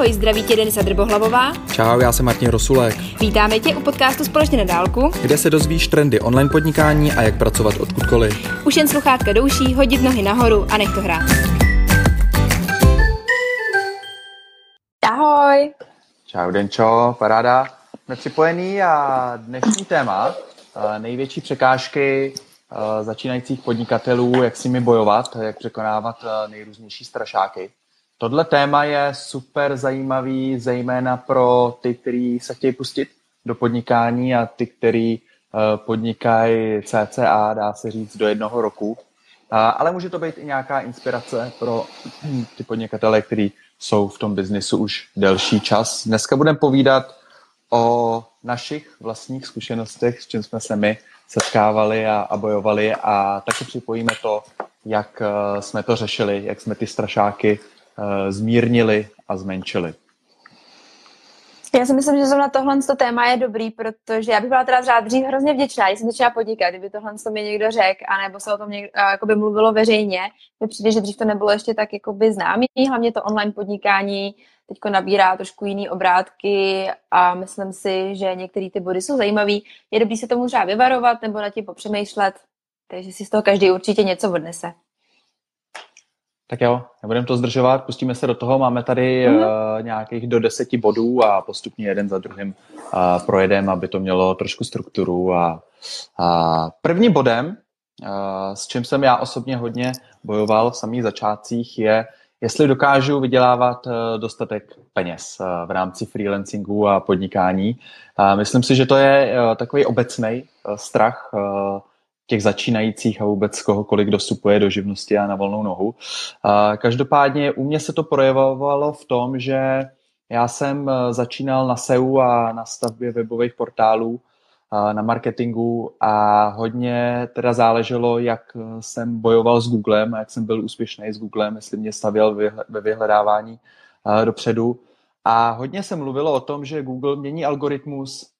Ahoj, zdraví tě Denisa Drbohlavová. Čau, já jsem Martin Rosulek. Vítáme tě u podcastu Společně na dálku, kde se dozvíš trendy online podnikání a jak pracovat odkudkoliv. Už jen sluchátka douší, hodit nohy nahoru a nech to hrát. Ahoj. Čau, Denčo, paráda. Jsme připojený a dnešní téma, eh, největší překážky eh, začínajících podnikatelů, jak s nimi bojovat, jak překonávat eh, nejrůznější strašáky. Tohle téma je super zajímavý, zejména pro ty, kteří se chtějí pustit do podnikání a ty, kteří eh, podnikají CCA, dá se říct, do jednoho roku. Ale může to být i nějaká inspirace pro ty podnikatele, kteří jsou v tom biznisu už delší čas. Dneska budeme povídat o našich vlastních zkušenostech, s čím jsme se my setkávali a, a bojovali a taky připojíme to, jak eh, jsme to řešili, jak jsme ty strašáky zmírnili a zmenšili. Já si myslím, že zrovna tohle to téma je dobrý, protože já bych byla teda třeba dřív hrozně vděčná, když jsem začala podnikat, kdyby tohle to mi někdo řekl, anebo se o tom někdo, jakoby mluvilo veřejně. Mně přijde, že dřív to nebylo ještě tak jakoby známý, hlavně to online podnikání teď nabírá trošku jiný obrátky a myslím si, že některé ty body jsou zajímavé. Je dobrý se tomu třeba vyvarovat nebo na tím popřemýšlet, takže si z toho každý určitě něco odnese. Tak jo, nebudeme to zdržovat, pustíme se do toho. Máme tady mm. uh, nějakých do deseti bodů a postupně jeden za druhým uh, projedeme, aby to mělo trošku strukturu. A, a prvním bodem, uh, s čím jsem já osobně hodně bojoval v samých začátcích, je, jestli dokážu vydělávat uh, dostatek peněz uh, v rámci freelancingu a podnikání. Uh, myslím si, že to je uh, takový obecný uh, strach uh, těch začínajících a vůbec kohokoliv, kdo vstupuje do živnosti a na volnou nohu. Každopádně u mě se to projevovalo v tom, že já jsem e, začínal na SEO a na stavbě webových portálů, na marketingu a hodně teda záleželo, jak jsem bojoval s Googlem a jak jsem byl úspěšný s Googlem, jestli mě stavěl ve vyhledávání dopředu. A hodně se mluvilo o tom, že Google mění algoritmus,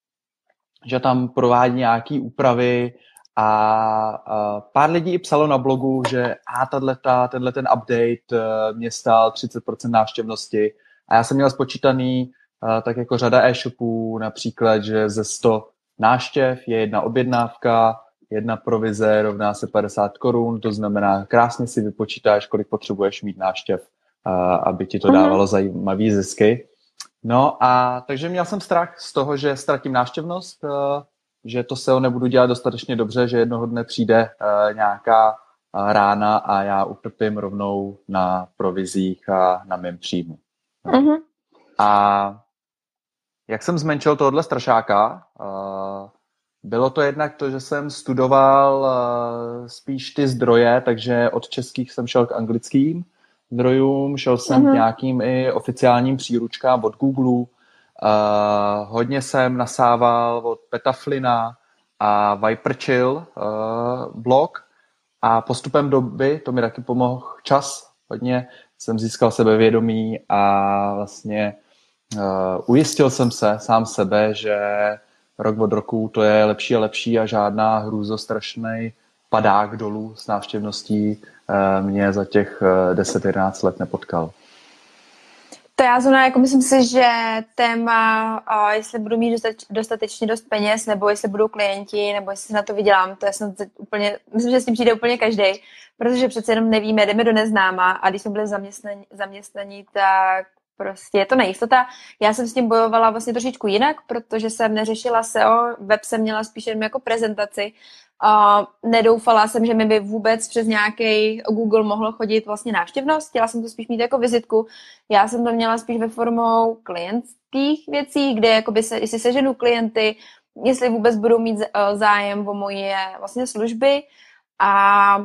že tam provádí nějaké úpravy, a, pár lidí i psalo na blogu, že a tato, tenhle ten update uh, mě stál 30% návštěvnosti a já jsem měl spočítaný uh, tak jako řada e-shopů, například, že ze 100 náštěv je jedna objednávka, jedna provize rovná se 50 korun, to znamená, krásně si vypočítáš, kolik potřebuješ mít náštěv, uh, aby ti to mhm. dávalo zajímavý zisky. No a takže měl jsem strach z toho, že ztratím návštěvnost, že to SEO nebudu dělat dostatečně dobře, že jednoho dne přijde uh, nějaká uh, rána a já utrpím rovnou na provizích a na mém příjmu. No. Mm-hmm. A jak jsem zmenšil tohle strašáka, uh, bylo to jednak to, že jsem studoval uh, spíš ty zdroje, takže od českých jsem šel k anglickým zdrojům, šel jsem mm-hmm. k nějakým i oficiálním příručkám od Google, Uh, hodně jsem nasával od Petaflina a Viperchill uh, blog a postupem doby, to mi taky pomohl čas hodně, jsem získal sebevědomí a vlastně uh, ujistil jsem se sám sebe, že rok od roku to je lepší a lepší a žádná hrůzostrašný padák dolů s návštěvností uh, mě za těch uh, 10-11 let nepotkal. To já zrovna, jako myslím si, že téma, jestli budu mít dostatečně dost peněz, nebo jestli budou klienti, nebo jestli na to vydělám, to je snad úplně, myslím, že s tím přijde úplně každý, protože přece jenom nevíme, jdeme do neznáma a když jsme byli zaměstnaní, zaměstnaní tak prostě je to nejistota. Já jsem s tím bojovala vlastně trošičku jinak, protože jsem neřešila SEO, web jsem měla spíš jen jako prezentaci a nedoufala jsem, že mi by vůbec přes nějaký Google mohlo chodit vlastně návštěvnost. Chtěla jsem to spíš mít jako vizitku. Já jsem to měla spíš ve formou klientských věcí, kde jakoby se, jestli seženu klienty, jestli vůbec budou mít eh, zájem o moje vlastně služby. A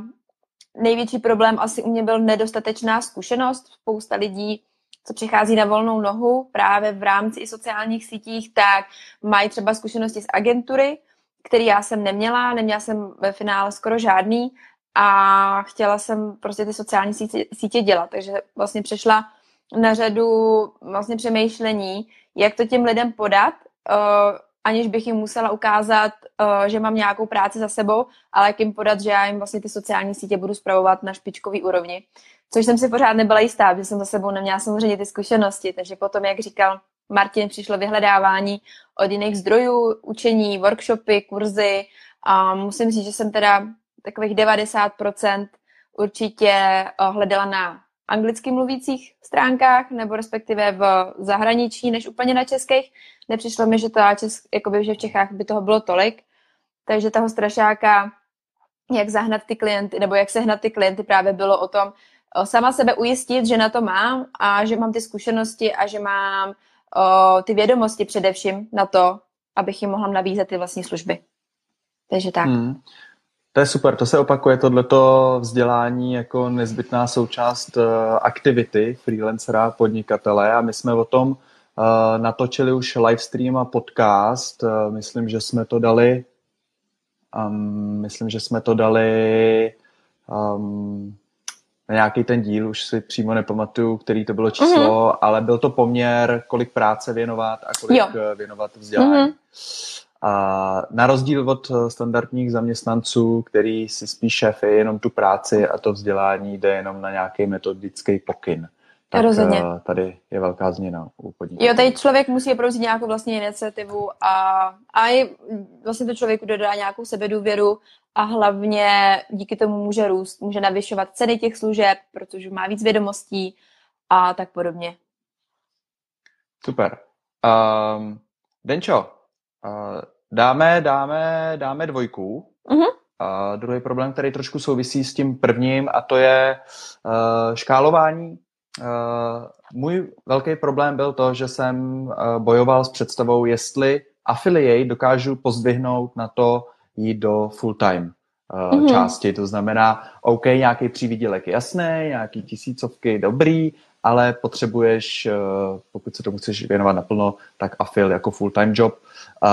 největší problém asi u mě byl nedostatečná zkušenost. Spousta lidí co přichází na volnou nohu právě v rámci i sociálních sítích, tak mají třeba zkušenosti z agentury, který já jsem neměla, neměla jsem ve finále skoro žádný a chtěla jsem prostě ty sociální sítě, sítě dělat, takže vlastně přešla na řadu vlastně přemýšlení, jak to těm lidem podat, uh, aniž bych jim musela ukázat, uh, že mám nějakou práci za sebou, ale jak jim podat, že já jim vlastně ty sociální sítě budu zpravovat na špičkový úrovni. Což jsem si pořád nebyla jistá, protože jsem za sebou neměla samozřejmě ty zkušenosti, takže potom, jak říkal Martin, přišlo vyhledávání od jiných zdrojů, učení, workshopy, kurzy a musím říct, že jsem teda takových 90% určitě eh, hledala na anglicky mluvících stránkách, nebo respektive v zahraničí, než úplně na českých. Nepřišlo mi, že to česk, jakoby, že v Čechách by toho bylo tolik. Takže toho strašáka, jak zahnat ty klienty, nebo jak sehnat ty klienty, právě bylo o tom, sama sebe ujistit, že na to mám a že mám ty zkušenosti a že mám o, ty vědomosti především na to, abych jim mohla nabízet ty vlastní služby. Takže tak. Hmm. To je super, to se opakuje tohleto vzdělání jako nezbytná součást uh, aktivity freelancera, podnikatele a my jsme o tom uh, natočili už livestream a podcast. Uh, myslím, že jsme to dali um, myslím, že jsme to dali um, na nějaký ten díl, už si přímo nepamatuju, který to bylo číslo, uh-huh. ale byl to poměr, kolik práce věnovat a kolik jo. věnovat vzdělání. Uh-huh. A na rozdíl od eh, standardních zaměstnanců, který si spíš šéfy jenom tu práci a to vzdělání jde jenom na nějaký metodický pokyn. Tak Rozhodně. Eh, tady je velká změna u podnikání. Jo, tady člověk musí opravdu nějakou vlastní iniciativu a, a i vlastně to člověku dodá nějakou sebedůvěru a hlavně díky tomu může růst, může navyšovat ceny těch služeb, protože má víc vědomostí a tak podobně. Super. Um, Denčo, uh, Dáme, dáme, dáme dvojku. Uh-huh. A druhý problém, který trošku souvisí s tím prvním, a to je uh, škálování. Uh, můj velký problém byl to, že jsem uh, bojoval s představou, jestli affiliate dokážu pozdvihnout na to jít do full-time uh, uh-huh. části. To znamená, OK, nějaký přívídělek jasný, nějaký tisícovky dobrý, ale potřebuješ, uh, pokud se tomu chceš věnovat naplno, tak afil jako full-time job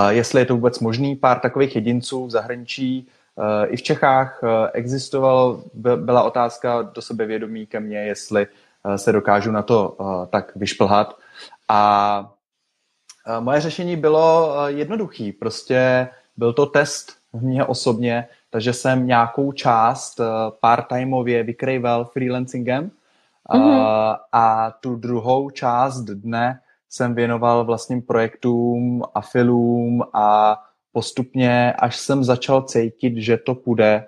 jestli je to vůbec možný. Pár takových jedinců v zahraničí eh, i v Čechách eh, existovalo, byla otázka do sebevědomí ke mně, jestli eh, se dokážu na to tak vyšplhat. A moje řešení bylo jednoduchý. Prostě byl to test v mě osobně, takže jsem nějakou část part-timeově vykrýval freelancingem mm-hmm. a tu druhou část dne jsem věnoval vlastním projektům, afilům a postupně, až jsem začal cítit, že to půjde,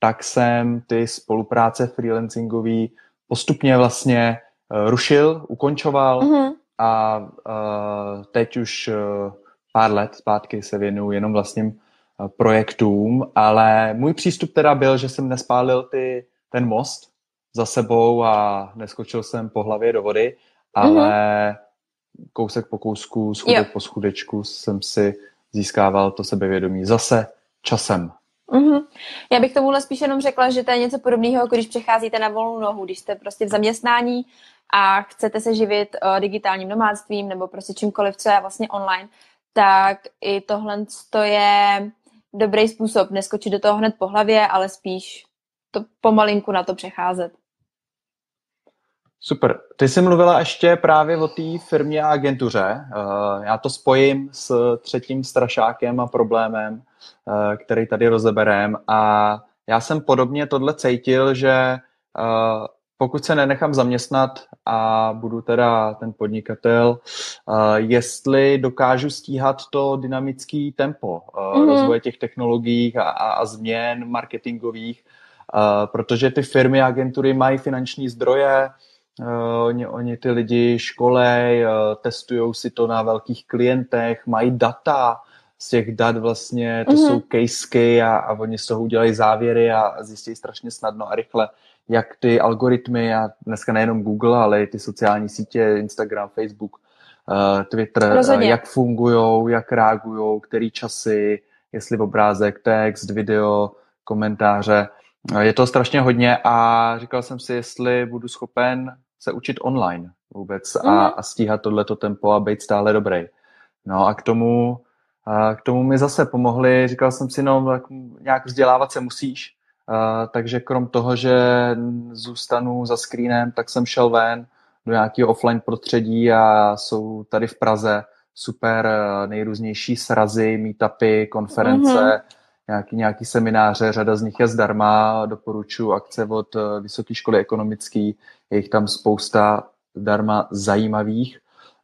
tak jsem ty spolupráce freelancingový postupně vlastně uh, rušil, ukončoval mm-hmm. a uh, teď už uh, pár let zpátky se věnuju jenom vlastním uh, projektům, ale můj přístup teda byl, že jsem nespálil ty, ten most za sebou a neskočil jsem po hlavě do vody, ale mm-hmm kousek po kousku, schudek jo. po schudečku jsem si získával to sebevědomí zase časem. Mm-hmm. Já bych tomuhle spíš jenom řekla, že to je něco podobného, jako když přecházíte na volnou nohu, když jste prostě v zaměstnání a chcete se živit uh, digitálním nomádstvím nebo prostě čímkoliv, co je vlastně online, tak i tohle to je dobrý způsob neskočit do toho hned po hlavě, ale spíš to pomalinku na to přecházet. Super. Ty jsi mluvila ještě právě o té firmě a agentuře. Eh, já to spojím s třetím strašákem a problémem, eh, který tady rozeberem. A já jsem podobně tohle cítil, že eh, pokud se nenechám zaměstnat a budu teda ten podnikatel, jestli dokážu stíhat to dynamický tempo mm-hmm. rozvoje těch technologií a, a, a změn marketingových, protože ty firmy a agentury mají finanční zdroje, oni, oni ty lidi školej, uh, testují si to na velkých klientech, mají data, z těch dat vlastně, to mm-hmm. jsou casey a, a oni z toho udělají závěry a zjistí strašně snadno a rychle, jak ty algoritmy a dneska nejenom Google, ale i ty sociální sítě, Instagram, Facebook, uh, Twitter, uh, jak fungují, jak reagují, který časy, jestli obrázek, text, video, komentáře. Je to strašně hodně a říkal jsem si, jestli budu schopen se učit online vůbec a, mm-hmm. a stíhat tohleto tempo a být stále dobrý. No a k tomu, a k tomu mi zase pomohli, říkal jsem si, no tak nějak vzdělávat se musíš, a, takže krom toho, že zůstanu za screenem, tak jsem šel ven do nějakého offline prostředí a jsou tady v Praze super nejrůznější srazy, meetupy, konference, mm-hmm. Nějaký, nějaký semináře, řada z nich je zdarma, doporučuji akce od eh, Vysoké školy ekonomické, je jich tam spousta zdarma zajímavých.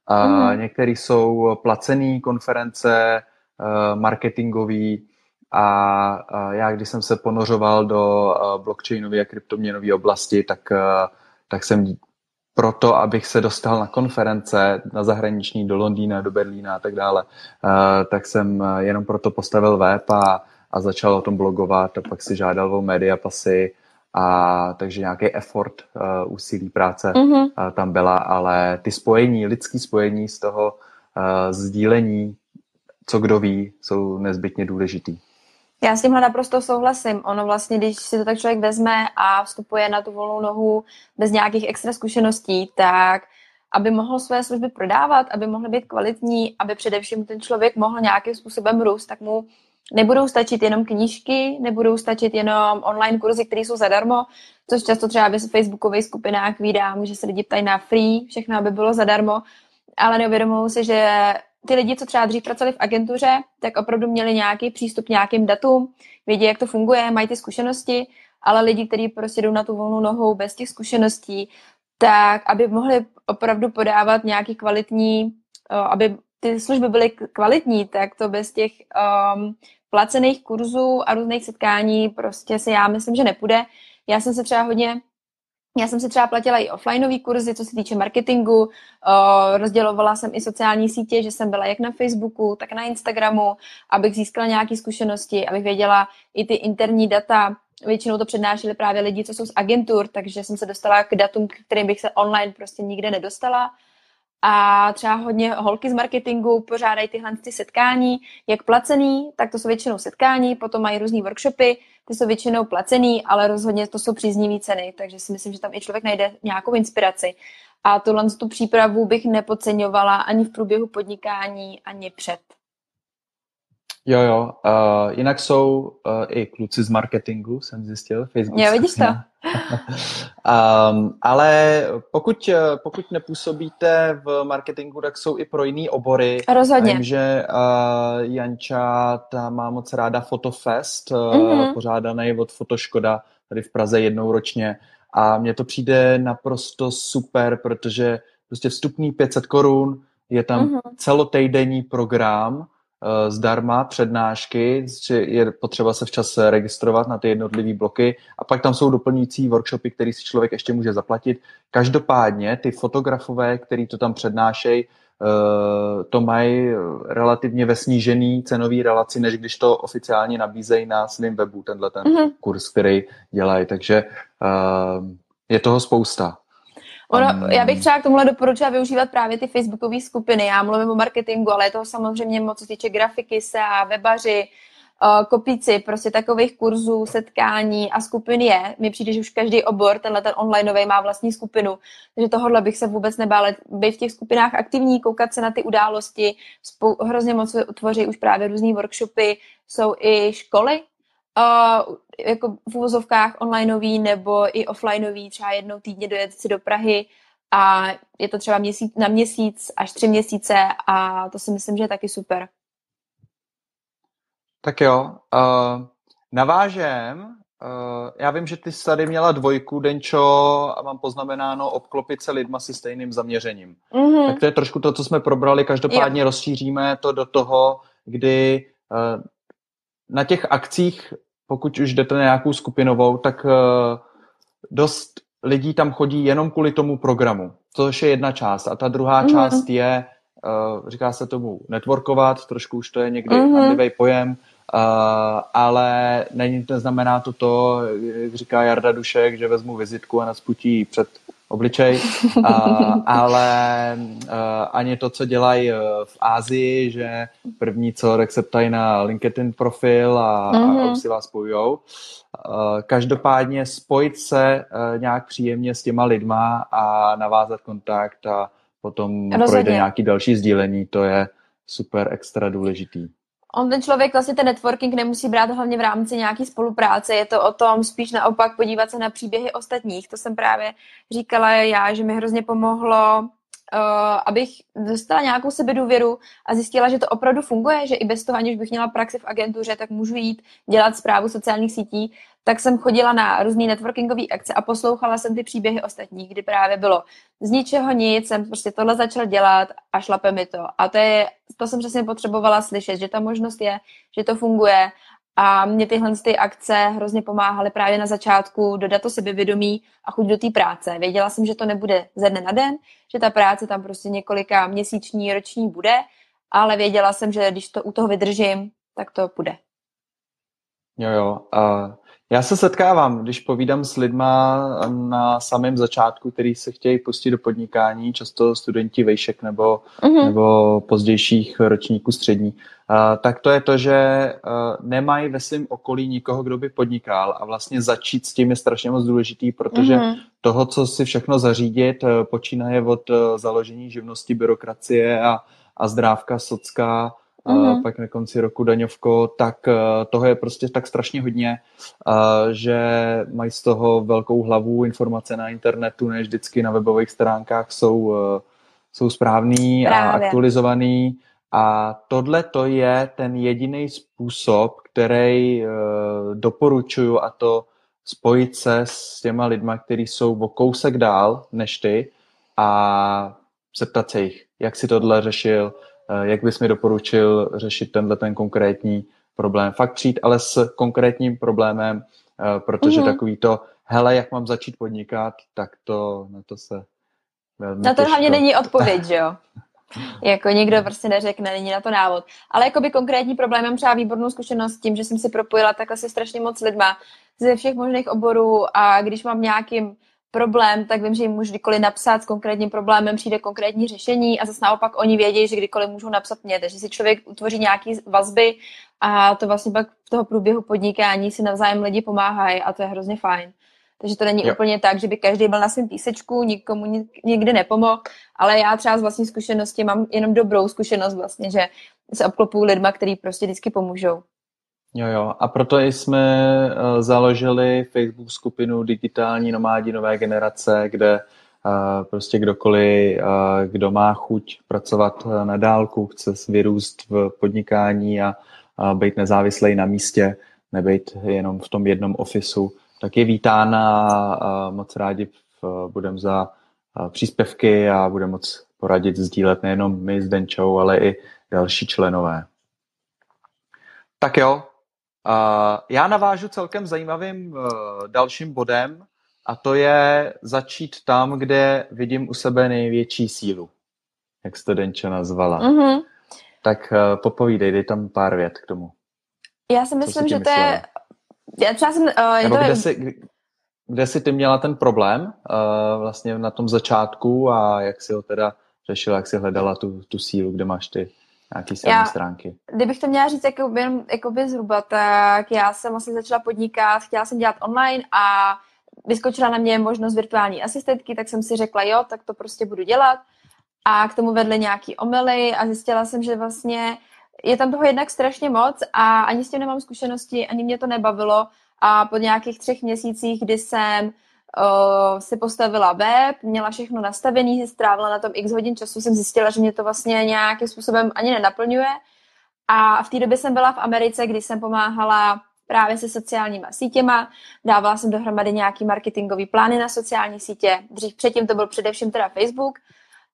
Mm-hmm. Některé jsou placené konference, marketingový, a já, když jsem se ponořoval do blockchainové a kryptoměnové oblasti, tak, tak jsem proto, abych se dostal na konference, na zahraniční, do Londýna, do Berlína a tak dále, tak jsem jenom proto postavil web a, a začal o tom blogovat a pak si žádal o média pasy a takže nějaký effort, uh, úsilí práce mm-hmm. uh, tam byla, ale ty spojení, lidský spojení z toho uh, sdílení, co kdo ví, jsou nezbytně důležitý. Já s tímhle naprosto souhlasím. Ono vlastně, když si to tak člověk vezme a vstupuje na tu volnou nohu bez nějakých extra zkušeností, tak aby mohl své služby prodávat, aby mohly být kvalitní, aby především ten člověk mohl nějakým způsobem růst, tak mu nebudou stačit jenom knížky, nebudou stačit jenom online kurzy, které jsou zadarmo, což často třeba v facebookových skupinách vídám, že se lidi ptají na free, všechno aby bylo zadarmo, ale neuvědomují si, že ty lidi, co třeba dřív pracovali v agentuře, tak opravdu měli nějaký přístup k nějakým datům, vědí, jak to funguje, mají ty zkušenosti, ale lidi, kteří prostě jdou na tu volnou nohou bez těch zkušeností, tak aby mohli opravdu podávat nějaký kvalitní, aby ty služby byly kvalitní, tak to bez těch um, placených kurzů a různých setkání prostě se já myslím, že nepůjde. Já jsem se třeba hodně já jsem si třeba platila i offlineové kurzy, co se týče marketingu, rozdělovala jsem i sociální sítě, že jsem byla jak na Facebooku, tak na Instagramu, abych získala nějaké zkušenosti, abych věděla i ty interní data. Většinou to přednášeli právě lidi, co jsou z agentur, takže jsem se dostala k datům, kterým bych se online prostě nikde nedostala a třeba hodně holky z marketingu pořádají tyhle ty setkání, jak placený, tak to jsou většinou setkání, potom mají různé workshopy, ty jsou většinou placený, ale rozhodně to jsou příznivé ceny, takže si myslím, že tam i člověk najde nějakou inspiraci. A tuhle tu přípravu bych nepodceňovala ani v průběhu podnikání, ani před. Jo, jo. Uh, jinak jsou uh, i kluci z marketingu, jsem zjistil. Facebook jo, vidíš to. um, ale pokud, pokud nepůsobíte v marketingu, tak jsou i pro jiný obory. Rozhodně. Vím, že uh, Janča ta má moc ráda Fotofest, uh, mm-hmm. pořádaný od Fotoškoda tady v Praze jednou ročně. A mně to přijde naprosto super, protože prostě vstupní 500 korun, je tam mm-hmm. celotejdenní program, Eh, zdarma přednášky, že je potřeba se včas registrovat na ty jednotlivé bloky a pak tam jsou doplňující workshopy, který si člověk ještě může zaplatit. Každopádně ty fotografové, který to tam přednášejí, eh, to mají relativně ve snížený cenový relaci, než když to oficiálně nabízejí na svém webu, tenhle ten mm-hmm. kurz, který dělají. Takže eh, je toho spousta. Ono, já bych třeba k tomuhle doporučila využívat právě ty facebookové skupiny. Já mluvím o marketingu, ale je toho samozřejmě moc, co se týče grafiky, se a webaři, uh, kopíci, prostě takových kurzů, setkání a skupin je. Mně přijde, že už každý obor, tenhle ten onlineový má vlastní skupinu, takže tohohle bych se vůbec nebála. Být v těch skupinách aktivní, koukat se na ty události, spou- hrozně moc tvoří už právě různé workshopy, jsou i školy, uh, jako v uvozovkách onlineový nebo i offlineový, třeba jednou týdně dojet si do Prahy a je to třeba měsíc, na měsíc až tři měsíce a to si myslím, že je taky super. Tak jo, uh, navážem, uh, já vím, že ty jsi tady měla dvojku, Denčo, a mám poznamenáno obklopit se lidma se stejným zaměřením. Mm-hmm. Tak to je trošku to, co jsme probrali, každopádně jo. rozšíříme to do toho, kdy uh, na těch akcích pokud už jdete na nějakou skupinovou, tak eh, dost lidí tam chodí jenom kvůli tomu programu, což je jedna část. A ta druhá mm-hmm. část je, uh, říká se tomu networkovat, trošku už to je někdy mm-hmm. pojem, uh, ale není to, znamená to to, jak říká Jarda Dušek, že vezmu vizitku a nasputí před obličej, uh, ale uh, ani to, co dělají uh, v Ázii, že první co, tak se ptají na LinkedIn profil a, mm-hmm. a mhm. už si vás spojujou. Uh, každopádně spojit se uh, nějak příjemně s těma lidma a navázat kontakt a potom Rozhodně. projde nějaký další sdílení, to je super extra důležitý on ten člověk vlastně ten networking nemusí brát hlavně v rámci nějaké spolupráce, je to o tom spíš naopak podívat se na příběhy ostatních. To jsem právě říkala já, že mi hrozně pomohlo abych dostala nějakou sebedůvěru a zjistila, že to opravdu funguje, že i bez toho, aniž bych měla praxi v agentuře, tak můžu jít dělat zprávu sociálních sítí, tak jsem chodila na různé networkingové akce a poslouchala jsem ty příběhy ostatních, kdy právě bylo z ničeho nic, jsem prostě tohle začal dělat a šlape mi to. A to, je, to jsem přesně potřebovala slyšet, že ta možnost je, že to funguje a mě tyhle ty akce hrozně pomáhaly právě na začátku dodat to sebevědomí a chuť do té práce. Věděla jsem, že to nebude ze dne na den, že ta práce tam prostě několika měsíční, roční bude, ale věděla jsem, že když to u toho vydržím, tak to bude. Jo, jo. Uh, já se setkávám, když povídám s lidma na samém začátku, který se chtějí pustit do podnikání, často studenti vejšek nebo, uh-huh. nebo pozdějších ročníků střední, uh, tak to je to, že uh, nemají ve svém okolí nikoho, kdo by podnikal a vlastně začít s tím je strašně moc důležitý, protože uh-huh. toho, co si všechno zařídit, uh, počínaje od založení živnosti, byrokracie a, a zdrávka, socka, mm-hmm. pak na konci roku daňovko, tak eh, toho je prostě tak strašně hodně, že mají z toho velkou hlavu informace na internetu, než vždycky na webových stránkách jsou, eh, jsou správný Právě. a aktualizovaný. A tohle to je ten jediný způsob, který doporučuju a to spojit se s těma lidma, kteří jsou o kousek dál než ty a zeptat se jich, jak si tohle řešil, Eh, jak bys mi doporučil řešit tenhle ten konkrétní problém. Fakt přijít ale s konkrétním problémem, eh, protože mm-hmm. takový to, hele, jak mám začít podnikat, tak to na to se velmi Na to těžko. hlavně není odpověď, že jo? jako někdo prostě neřekne, není na to návod. Ale jakoby konkrétní problém, mám třeba výbornou zkušenost s tím, že jsem si propojila takhle se strašně moc lidma ze všech možných oborů a když mám nějakým problém, tak vím, že jim můžu kdykoliv napsat s konkrétním problémem, přijde konkrétní řešení a zase naopak oni vědí, že kdykoliv můžou napsat mě, takže si člověk utvoří nějaký vazby a to vlastně pak v toho průběhu podnikání si navzájem lidi pomáhají a to je hrozně fajn. Takže to není jo. úplně tak, že by každý byl na svém písečku, nikomu nikdy nepomohl, ale já třeba z vlastní zkušenosti mám jenom dobrou zkušenost vlastně, že se obklopuju lidma, kteří prostě vždycky pomůžou. Jo, jo. A proto jsme uh, založili Facebook skupinu Digitální nomádi nové generace, kde uh, prostě kdokoliv, uh, kdo má chuť pracovat na dálku, chce vyrůst v podnikání a být nezávislý na místě, nebejt jenom v tom jednom ofisu, tak je vítán a moc rádi budeme za příspěvky a budeme moc poradit, sdílet nejenom my s Denčou, ale i další členové. Tak jo, já navážu celkem zajímavým uh, dalším bodem a to je začít tam, kde vidím u sebe největší sílu, jak jsi to Denča nazvala. Mm-hmm. Tak uh, popovídej, dej tam pár vět k tomu. Já si myslím, že to je... Já třeba jsem... Uh, Nebo to kde, jsi, kde jsi ty měla ten problém uh, vlastně na tom začátku a jak jsi ho teda řešila, jak jsi hledala tu, tu sílu, kde máš ty Nějaký já, stránky. Kdybych to měla říct jakoby, jakoby zhruba, tak já jsem vlastně začala podnikat, chtěla jsem dělat online a vyskočila na mě možnost virtuální asistentky, tak jsem si řekla, jo, tak to prostě budu dělat. A k tomu vedly nějaký omily a zjistila jsem, že vlastně je tam toho jednak strašně moc a ani s tím nemám zkušenosti, ani mě to nebavilo. A po nějakých třech měsících, kdy jsem uh, si postavila web, měla všechno nastavené, strávila na tom x hodin času, jsem zjistila, že mě to vlastně nějakým způsobem ani nenaplňuje. A v té době jsem byla v Americe, kdy jsem pomáhala právě se sociálníma sítěma, dávala jsem dohromady nějaký marketingový plány na sociální sítě. Dřív předtím to byl především teda Facebook.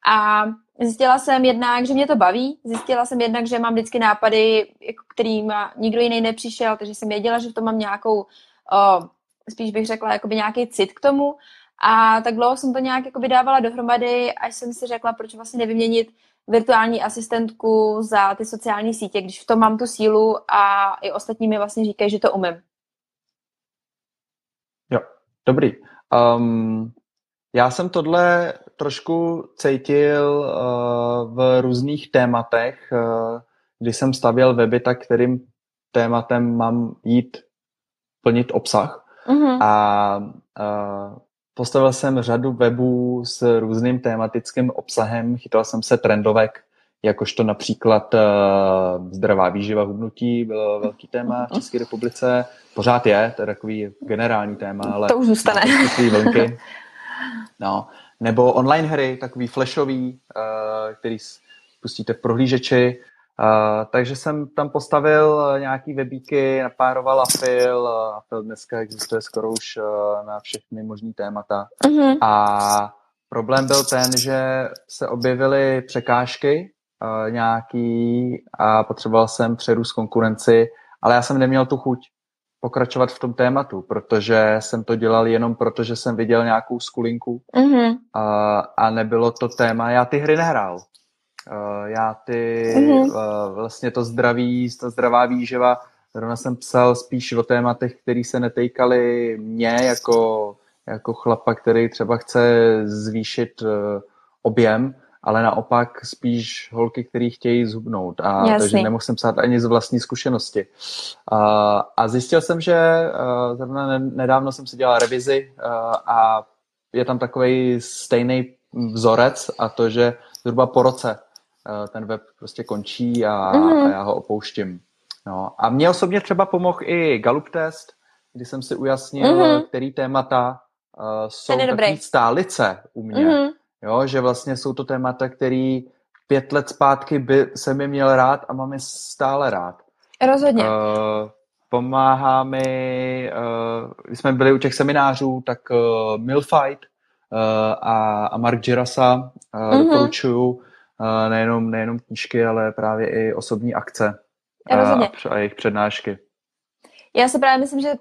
A zjistila jsem jednak, že mě to baví, zjistila jsem jednak, že mám vždycky nápady, jako kterým nikdo jiný nepřišel, takže jsem věděla, že v tom mám nějakou uh, spíš bych řekla jakoby nějaký cit k tomu a tak dlouho jsem to nějak jakoby dávala dohromady, až jsem si řekla, proč vlastně nevyměnit virtuální asistentku za ty sociální sítě, když v tom mám tu sílu a i ostatní mi vlastně říkají, že to umím. Jo, dobrý. Um, já jsem tohle trošku cítil uh, v různých tématech, uh, když jsem stavěl weby, tak kterým tématem mám jít plnit obsah. Mm-hmm. A, a postavil jsem řadu webů s různým tematickým obsahem, chytal jsem se trendovek, jakožto například uh, zdravá výživa hubnutí bylo velký téma v České republice. Pořád je, to je takový generální téma, ale... To už zůstane. Vlnky. No. nebo online hry, takový flashový, uh, který pustíte v prohlížeči. Uh, takže jsem tam postavil nějaký webíky, napároval Afil. Afil dneska existuje skoro už uh, na všechny možný témata. Uh-huh. A problém byl ten, že se objevily překážky uh, nějaký a potřeboval jsem přerůst konkurenci, ale já jsem neměl tu chuť pokračovat v tom tématu, protože jsem to dělal jenom proto, že jsem viděl nějakou skulinku mm-hmm. a, a nebylo to téma. Já ty hry nehrál. Uh, já ty, mm-hmm. uh, vlastně to zdraví, ta zdravá výživa, zrovna jsem psal spíš o tématech, které se netýkaly mě jako, jako chlapa, který třeba chce zvýšit uh, objem, ale naopak spíš holky, které chtějí zhubnout. A, Jasný. takže nemohl jsem psát ani z vlastní zkušenosti. A, a zjistil jsem, že uh, zrovna nedávno jsem si dělal revizi uh, a je tam takový stejný vzorec a to, že zhruba po roce ten web prostě končí a, mm-hmm. a já ho opouštím. No. A mě osobně třeba pomohl i Gallup test, kdy jsem si ujasnil, mm-hmm. který témata uh, jsou takové stálice u mě. Mm-hmm. Jo, že vlastně jsou to témata, který pět let zpátky by se mi měl rád a mám je stále rád. Rozhodně. Uh, pomáhá mi, uh, když jsme byli u těch seminářů, tak uh, Milfight uh, a, a Mark Girasa uh, mm-hmm. doporučuju nejenom, nejenom knížky, ale právě i osobní akce a, a jejich přednášky. Já si právě myslím, že uh,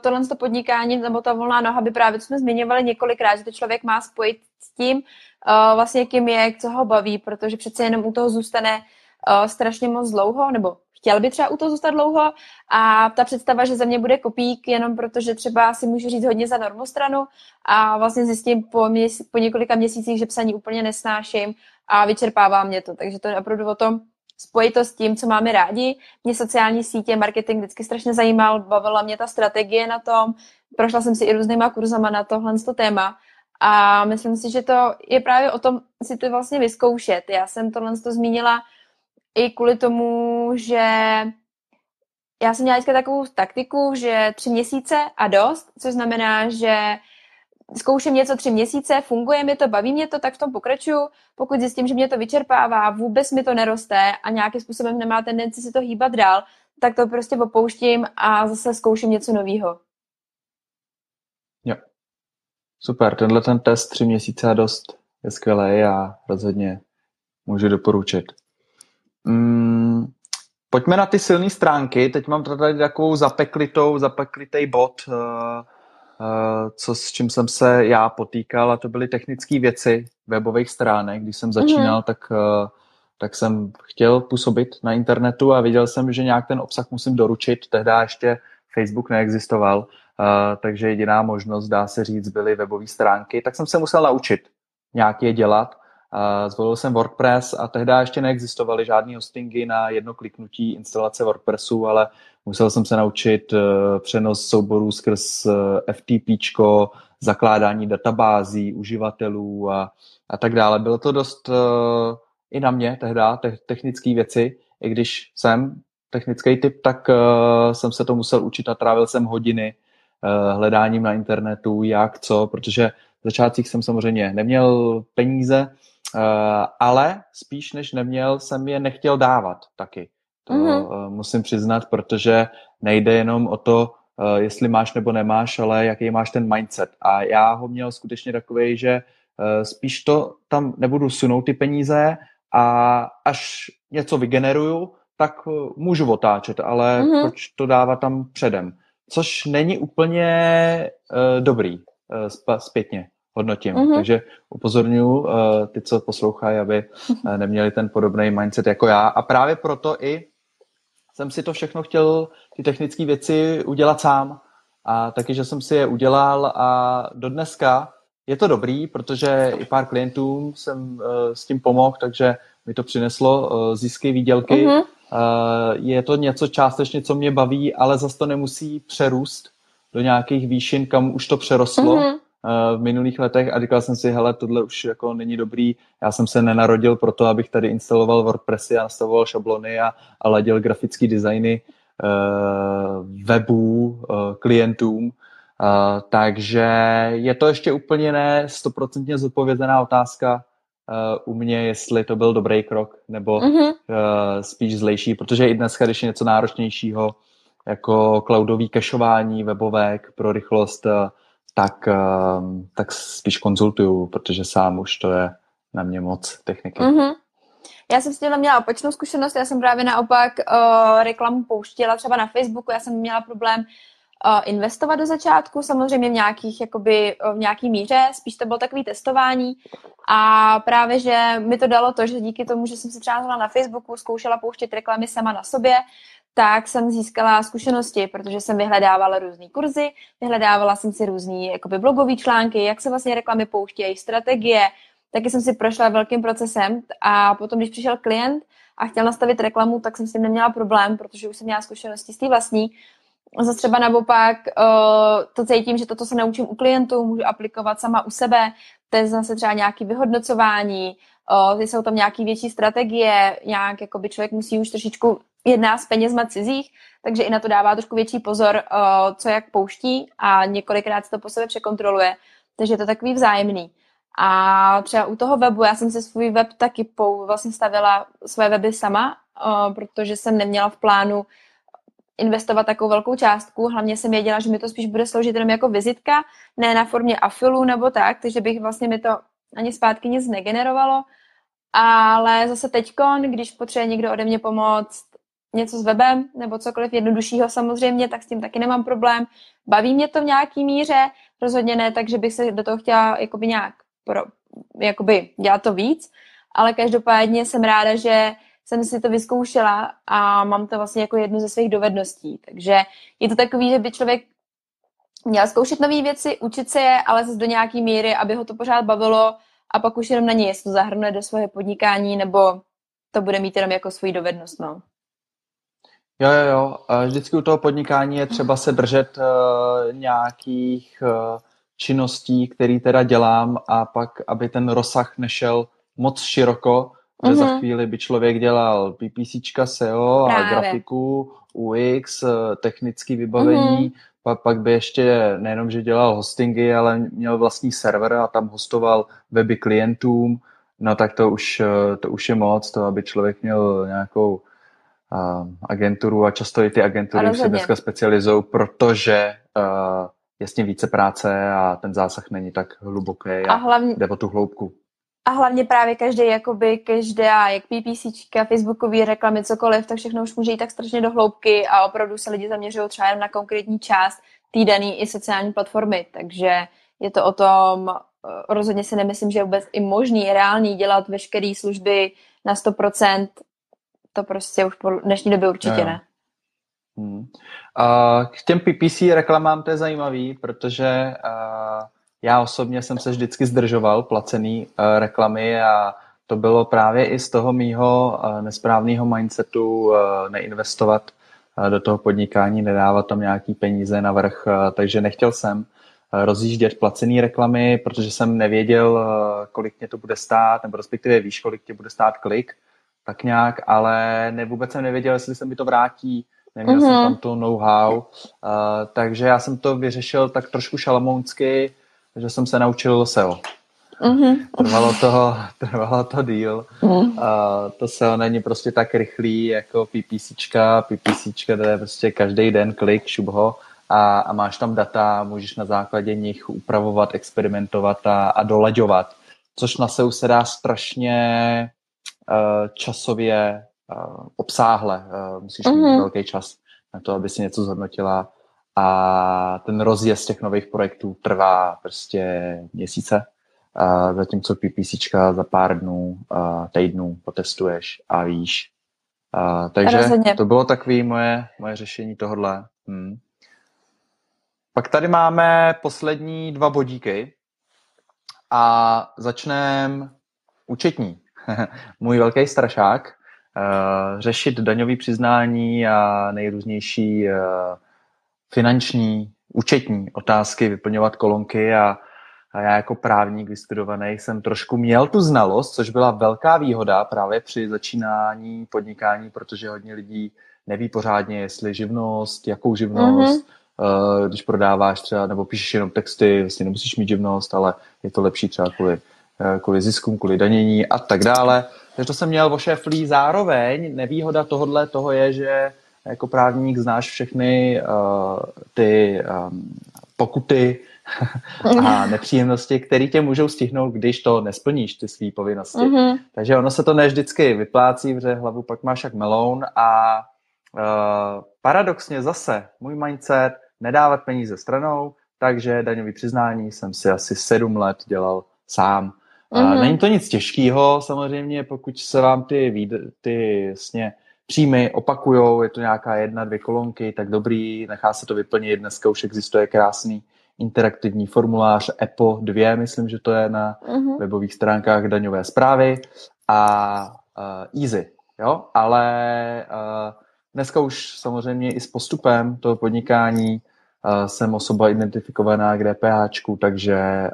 tohle to podnikání nebo ta volná noha by právě, co jsme zmiňovali několikrát, že to člověk má spojit s tím, uh, vlastně kým je, co ho baví, protože přece jenom u toho zůstane uh, strašně moc dlouho, nebo chtěl by třeba u toho zůstat dlouho a ta představa, že ze mě bude kopík jenom protože třeba si můžu říct hodně za normostranu a vlastně zjistím po, měs- po několika měsících, že psaní úplně nesnáším a vyčerpává mě to. Takže to je opravdu o tom, spojit to s tím, co máme rádi. Mě sociální sítě, marketing vždycky strašně zajímal, bavila mě ta strategie na tom, prošla jsem si i různýma kurzama na tohle to téma a myslím si, že to je právě o tom si to vlastně vyzkoušet. Já jsem tohle to zmínila i kvůli tomu, že já jsem měla takovou taktiku, že tři měsíce a dost, což znamená, že zkouším něco tři měsíce, funguje mi to, baví mě to, tak v tom pokračuju. Pokud zjistím, že mě to vyčerpává, vůbec mi to neroste a nějakým způsobem nemá tendenci si to hýbat dál, tak to prostě opouštím a zase zkouším něco nového. Jo. Super, tenhle ten test tři měsíce a dost je skvělý a rozhodně můžu doporučit. Mm, pojďme na ty silné stránky. Teď mám tady takovou zapeklitou, zapeklitý bod. Uh, co s čím jsem se já potýkal a to byly technické věci webových stránek. Když jsem začínal, mm-hmm. tak, eh, tak jsem chtěl působit na internetu a viděl jsem, že nějak ten obsah musím doručit. Tehdy ještě Facebook neexistoval, eh, takže jediná možnost, dá se říct, byly webové stránky. Tak jsem se musel naučit nějak je dělat. Zvolil jsem WordPress a tehdy ještě neexistovaly žádné hostingy na jedno kliknutí instalace WordPressu, ale Musel jsem se naučit uh, přenos souborů skrz eh, FTP, zakládání databází, uživatelů a, a tak dále. Bylo to dost uh, i na mě tehdy, te- technické věci, i když jsem technický typ, tak jsem se to musel učit a trávil jsem hodiny hledáním na internetu, jak, co, protože v začátcích jsem samozřejmě neměl peníze, ale spíš než neměl, jsem je nechtěl dávat taky. To mm-hmm. musím přiznat, protože nejde jenom o to, eh, jestli máš nebo nemáš, ale jaký máš ten mindset. A já ho měl skutečně takový, že eh, spíš to tam nebudu sunout ty peníze a až něco vygeneruju, tak můžu otáčet, ale mm-hmm. proč to dávat tam předem? Což není úplně uh, dobrý uh, zpětně hodnotím. Mm-hmm. Takže upozorňuji uh, ty, co poslouchají, aby uh, neměli ten podobný mindset jako já. A právě proto i jsem si to všechno chtěl, ty technické věci udělat sám. A taky, že jsem si je udělal a do dneska je to dobrý, protože i pár klientům jsem uh, s tím pomohl, takže mi to přineslo uh, zisky, výdělky. Uh-huh. Uh, je to něco částečně, co mě baví, ale zase to nemusí přerůst do nějakých výšin, kam už to přerostlo. Uh-huh v minulých letech a říkal jsem si, hele, tohle už jako není dobrý, já jsem se nenarodil pro to, abych tady instaloval WordPressy a nastavoval šablony a, a ladil grafické designy uh, webů uh, klientům, Uh, takže je to ještě úplně ne stoprocentně zodpovězená otázka uh, u mě, jestli to byl dobrý krok, nebo mm-hmm. uh, spíš zlejší, protože i dneska, když je něco náročnějšího, jako cloudový cacheování webovek pro rychlost, uh, tak, uh, tak spíš konzultuju, protože sám už to je na mě moc techniky. Mm-hmm. Já jsem s tím měla opačnou zkušenost, já jsem právě naopak uh, reklamu pouštěla třeba na Facebooku, já jsem měla problém uh, investovat do začátku, samozřejmě v nějakých, jakoby, v nějaký míře, spíš to bylo takový testování a právě, že mi to dalo to, že díky tomu, že jsem se třeba na Facebooku, zkoušela pouštět reklamy sama na sobě, tak jsem získala zkušenosti, protože jsem vyhledávala různé kurzy, vyhledávala jsem si různé blogové články, jak se vlastně reklamy pouštějí, strategie, taky jsem si prošla velkým procesem a potom, když přišel klient a chtěl nastavit reklamu, tak jsem s tím neměla problém, protože už jsem měla zkušenosti z té vlastní. Zase třeba naopak uh, to cítím, že toto se naučím u klientů, můžu aplikovat sama u sebe, to je zase třeba nějaké vyhodnocování, uh, jsou tam nějaké větší strategie, nějak jako by člověk musí už trošičku jedná s penězma cizích, takže i na to dává trošku větší pozor, uh, co jak pouští a několikrát se to po sebe překontroluje, takže je to takový vzájemný. A třeba u toho webu, já jsem si svůj web taky pou, vlastně stavila své weby sama, uh, protože jsem neměla v plánu investovat takovou velkou částku. Hlavně jsem věděla, že mi to spíš bude sloužit jenom jako vizitka, ne na formě afilu nebo tak, takže bych vlastně mi to ani zpátky nic negenerovalo. Ale zase teďkon, když potřebuje někdo ode mě pomoct něco s webem nebo cokoliv jednoduššího samozřejmě, tak s tím taky nemám problém. Baví mě to v nějaký míře, rozhodně ne, takže bych se do toho chtěla jakoby nějak pro, jakoby dělat to víc, ale každopádně jsem ráda, že jsem si to vyzkoušela a mám to vlastně jako jednu ze svých dovedností. Takže je to takový, že by člověk měl zkoušet nové věci, učit se je, ale zase do nějaké míry, aby ho to pořád bavilo a pak už jenom na něj, jestli to zahrne do svého podnikání, nebo to bude mít jenom jako svoji dovednost. No. Jo, jo, jo. Vždycky u toho podnikání je třeba se držet uh, nějakých uh, činností, které teda dělám a pak, aby ten rozsah nešel moc široko, že mm-hmm. za mhm. chvíli by člověk dělal PPCčka, SEO Právě. a grafiku, UX, technické vybavení, mm-hmm. pak, pak by ještě nejenom, že dělal hostingy, ale měl vlastní server a tam hostoval weby klientům, no tak to už, to už je moc, to aby člověk měl nějakou agenturu a často i ty agentury se dneska specializují, protože uh, je s tím více práce a ten zásah není tak hluboký a, a hlavně, jde o tu hloubku. A hlavně právě každý, jakoby každá, jak PPCčka, Facebookové reklamy, cokoliv, tak všechno už může jít tak strašně do hloubky a opravdu se lidi zaměřují třeba jen na konkrétní část týdaný i sociální platformy, takže je to o tom, eh, rozhodně si nemyslím, že je vůbec i možný, reálný dělat veškeré služby na 100%, to prostě už po dnešní době určitě no, ne. Hmm. Uh, k těm PPC reklamám to je zajímavý, protože já osobně jsem se vždycky zdržoval placený uh, reklamy a to bylo právě i z toho mýho uh, nesprávného mindsetu uh, neinvestovat do toho podnikání, nedávat tam nějaký peníze na vrch, takže nechtěl jsem rozjíždět placené reklamy, protože jsem nevěděl, kolik mě to bude stát, nebo respektive víš, kolik tě bude stát klik, tak nějak, ale ne, vůbec jsem nevěděl, jestli se mi to vrátí, neměl mm-hmm. jsem mhm. tam to know-how, uh, takže já jsem to vyřešil tak trošku šalamounsky, že jsem se naučil SEO. Mm-hmm. Trvalo, to, trvalo to díl. Mm. Uh, to SEO není prostě tak rychlý jako PPCčka. PPCčka to je prostě každý den klik, šup ho a, a máš tam data, můžeš na základě nich upravovat, experimentovat a, a dolaďovat. Což na SEO se dá strašně časově uh, obsáhle. Uh, musíš mm-hmm. mít mhm. velký čas na to, aby si něco zhodnotila. A ten rozjezd těch nových projektů trvá prostě měsíce, zatímco PPCčka za pár dnů, týdnů potestuješ a víš. Takže Rozhodně. to bylo takové moje, moje řešení tohohle. Hmm. Pak tady máme poslední dva bodíky a začneme účetní. Můj velký strašák. Eh, řešit daňové přiznání a nejrůznější eh, finanční, účetní otázky, vyplňovat kolonky a, a já jako právník vystudovaný jsem trošku měl tu znalost, což byla velká výhoda právě při začínání podnikání, protože hodně lidí neví pořádně, jestli živnost, jakou živnost, mm-hmm. když prodáváš třeba, nebo píšeš jenom texty, vlastně nemusíš mít živnost, ale je to lepší třeba kvůli, kvůli ziskům, kvůli danění a tak dále. Takže to jsem měl o šéflí zároveň. Nevýhoda tohohle toho je, že jako právník znáš všechny uh, ty um, pokuty a nepříjemnosti, které tě můžou stihnout, když to nesplníš, ty své povinnosti. Mm-hmm. Takže ono se to ne vždycky vyplácí, protože hlavu pak máš jak meloun a uh, paradoxně zase můj mindset nedávat peníze stranou, takže daňový přiznání jsem si asi sedm let dělal sám. Mm-hmm. Není to nic těžkého, samozřejmě, pokud se vám ty, ty jasně, příjmy opakujou, je to nějaká jedna, dvě kolonky, tak dobrý, nechá se to vyplnit, dneska už existuje krásný interaktivní formulář EPO 2, myslím, že to je na mm-hmm. webových stránkách daňové zprávy a uh, easy, jo, ale uh, dneska už samozřejmě i s postupem toho podnikání jsem osoba identifikovaná k DPH, takže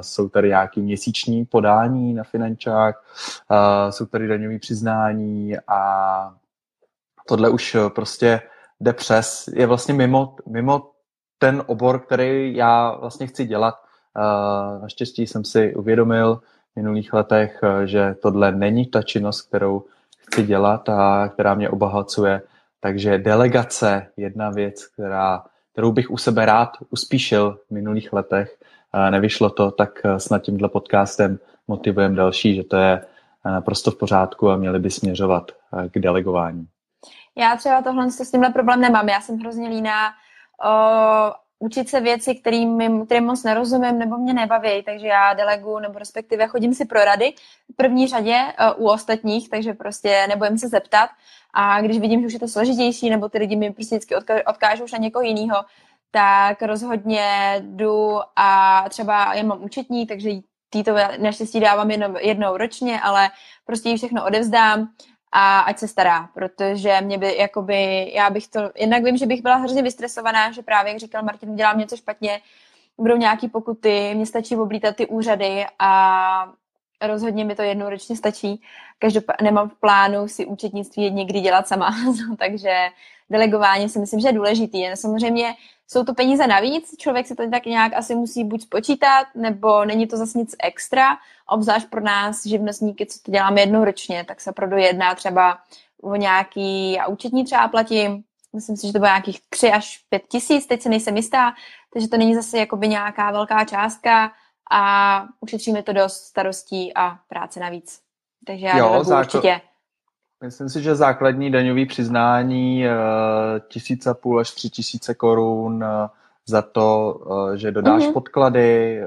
jsou tady nějaké měsíční podání na finančák, jsou tady daňové přiznání a tohle už prostě jde přes, je vlastně mimo, mimo ten obor, který já vlastně chci dělat. Naštěstí jsem si uvědomil v minulých letech, že tohle není ta činnost, kterou chci dělat a která mě obohacuje. Takže delegace, jedna věc, která, kterou bych u sebe rád uspíšil v minulých letech. Nevyšlo to, tak snad tímhle podcastem motivujeme další, že to je naprosto v pořádku a měli by směřovat k delegování. Já třeba tohle s tímhle problém nemám. Já jsem hrozně líná učit se věci, kterým, kterým moc nerozumím nebo mě nebaví, takže já delegu nebo respektive chodím si pro rady v první řadě uh, u ostatních, takže prostě nebojím se zeptat. A když vidím, že už je to složitější nebo ty lidi mi prostě vždycky odkážou už na někoho jiného, tak rozhodně jdu a třeba já mám účetní, takže tý to naštěstí dávám jednou, jednou ročně, ale prostě ji všechno odevzdám a ať se stará, protože mě by, jakoby, já bych to, jednak vím, že bych byla hrozně vystresovaná, že právě, jak říkal Martin, dělám něco špatně, budou nějaký pokuty, mě stačí oblítat ty úřady a rozhodně mi to jednou ročně stačí. Každopádně nemám v plánu si účetnictví někdy dělat sama, takže delegování si myslím, že je důležitý. Samozřejmě jsou to peníze navíc, člověk si to tak nějak asi musí buď spočítat, nebo není to zase nic extra, obzvlášť pro nás živnostníky, co to děláme jednou ročně, tak se opravdu jedná třeba o nějaký, já účetní třeba platím, myslím si, že to bylo nějakých 3 až 5 tisíc, teď se nejsem jistá, takže to není zase jakoby nějaká velká částka a ušetříme to dost starostí a práce navíc. Takže já jo, základ, určitě. Myslím si, že základní daňový přiznání eh, tisíc a půl až tři tisíce korun eh, za to, eh, že dodáš mm-hmm. podklady,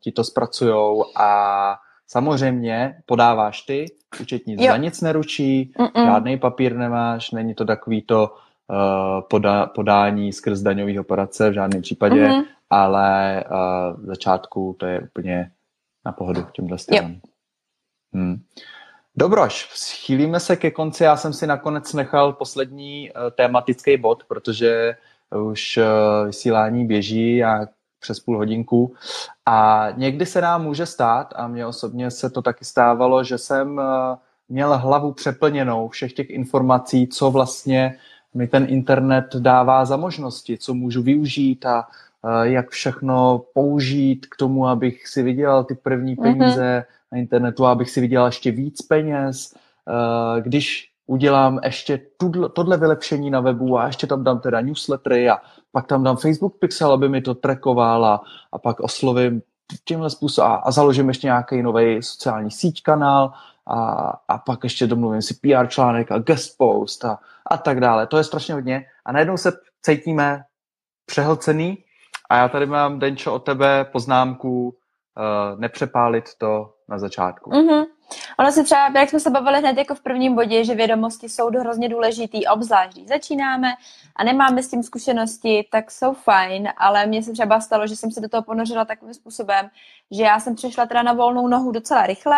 ti to zpracujou a samozřejmě podáváš ty, účetní za nic neručí, Mm-mm. žádný papír nemáš, není to takový to poda, podání skrz daňový operace v žádném případě, mm-hmm. ale v začátku to je úplně na pohodu tímhle stylem. Hmm. Dobroš, schýlíme se ke konci. Já jsem si nakonec nechal poslední uh, tématický bod, protože už uh, vysílání běží a přes půl hodinku. A někdy se nám může stát, a mně osobně se to taky stávalo, že jsem měl hlavu přeplněnou všech těch informací, co vlastně mi ten internet dává za možnosti, co můžu využít a jak všechno použít k tomu, abych si vydělal ty první mhm. peníze, mm-hmm na internetu, abych si vydělal ještě víc peněz, eh, když udělám ještě tohle vylepšení na webu a ještě tam dám teda newslettery a pak tam dám Facebook Pixel, aby mi to trackoval a, a pak oslovím tímhle způsobem a, a založím ještě nějaký nový sociální síť kanál a, a pak ještě domluvím si PR článek a guest post a, a tak dále. To je strašně hodně a najednou se cítíme přehlcený a já tady mám, Denčo, od tebe poznámku uh, nepřepálit to na začátku. Mm-hmm. Ono si třeba, jak jsme se bavili hned jako v prvním bodě, že vědomosti jsou hrozně důležitý, obzvlášť když začínáme a nemáme s tím zkušenosti, tak jsou fajn, ale mně se třeba stalo, že jsem se do toho ponořila takovým způsobem, že já jsem přešla teda na volnou nohu docela rychle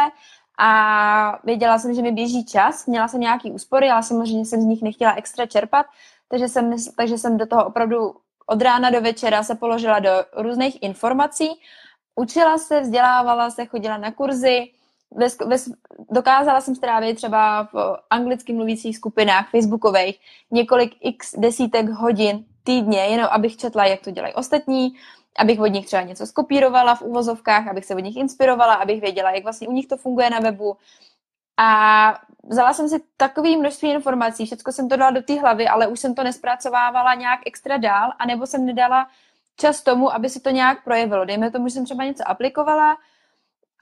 a věděla jsem, že mi běží čas, měla jsem nějaký úspory, ale samozřejmě jsem z nich nechtěla extra čerpat, takže jsem, takže jsem do toho opravdu od rána do večera se položila do různých informací učila se, vzdělávala se, chodila na kurzy, ve, ve, dokázala jsem strávit třeba v anglicky mluvících skupinách facebookových několik x desítek hodin týdně, jenom abych četla, jak to dělají ostatní, abych od nich třeba něco skopírovala v uvozovkách, abych se od nich inspirovala, abych věděla, jak vlastně u nich to funguje na webu. A vzala jsem si takové množství informací, všechno jsem to dala do té hlavy, ale už jsem to nespracovávala nějak extra dál, anebo jsem nedala čas tomu, aby se to nějak projevilo. Dejme tomu, že jsem třeba něco aplikovala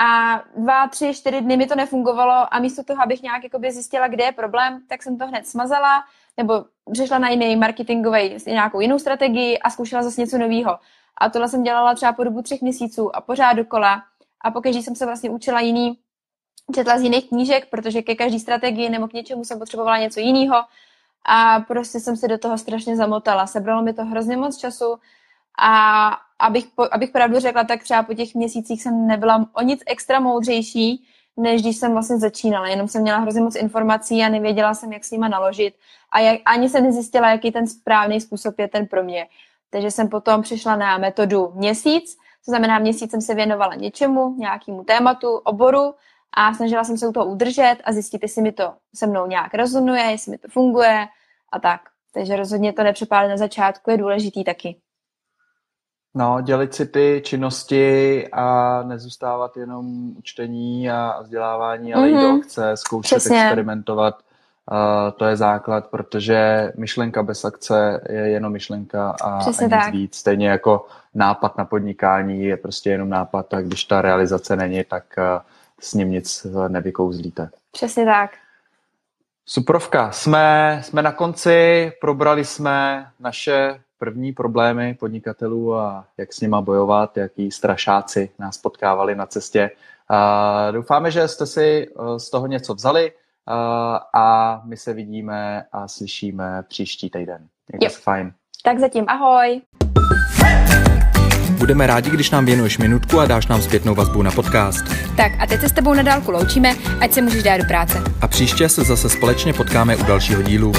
a dva, tři, čtyři dny mi to nefungovalo a místo toho, abych nějak jakoby zjistila, kde je problém, tak jsem to hned smazala nebo přešla na jiný marketingový, nějakou jinou strategii a zkoušela zase něco nového. A tohle jsem dělala třeba po dobu třech měsíců a pořád dokola. A pokaždé jsem se vlastně učila jiný, četla z jiných knížek, protože ke každé strategii nebo k něčemu jsem potřebovala něco jiného. A prostě jsem se do toho strašně zamotala. Sebralo mi to hrozně moc času a abych, abych pravdu řekla, tak třeba po těch měsících jsem nebyla o nic extra moudřejší, než když jsem vlastně začínala. Jenom jsem měla hrozně moc informací a nevěděla jsem, jak s nima naložit. A jak, ani jsem nezjistila, jaký ten správný způsob je ten pro mě. Takže jsem potom přišla na metodu měsíc, to znamená měsíc jsem se věnovala něčemu, nějakému tématu, oboru a snažila jsem se u toho udržet a zjistit, jestli mi to se mnou nějak rezonuje, jestli mi to funguje a tak. Takže rozhodně to nepřepálit na začátku je důležitý taky. No, dělit si ty činnosti a nezůstávat jenom učtení a vzdělávání, ale mm-hmm. jít do mhm. akce, zkoušet, Přesně. experimentovat. Uh, to je základ, protože myšlenka bez akce je jenom myšlenka a, a nic tak. víc. Stejně jako nápad na podnikání je prostě jenom nápad a když ta realizace není, tak uh, s ním nic nevykouzlíte. Přesně tak. Suprovka, jsme, jsme na konci, probrali jsme naše první problémy podnikatelů a jak s nima bojovat, jaký strašáci nás potkávali na cestě. Doufáme, že jste si e, z toho něco vzali a my se vidíme a slyšíme příští týden. Mějte se fajn. Tak zatím ahoj. Budeme rádi, když nám věnuješ minutku a dáš nám zpětnou vazbu na podcast. Tak a teď se s tebou na dálku loučíme, ať se můžeš dát do práce. A příště se zase společně potkáme u dalšího dílu.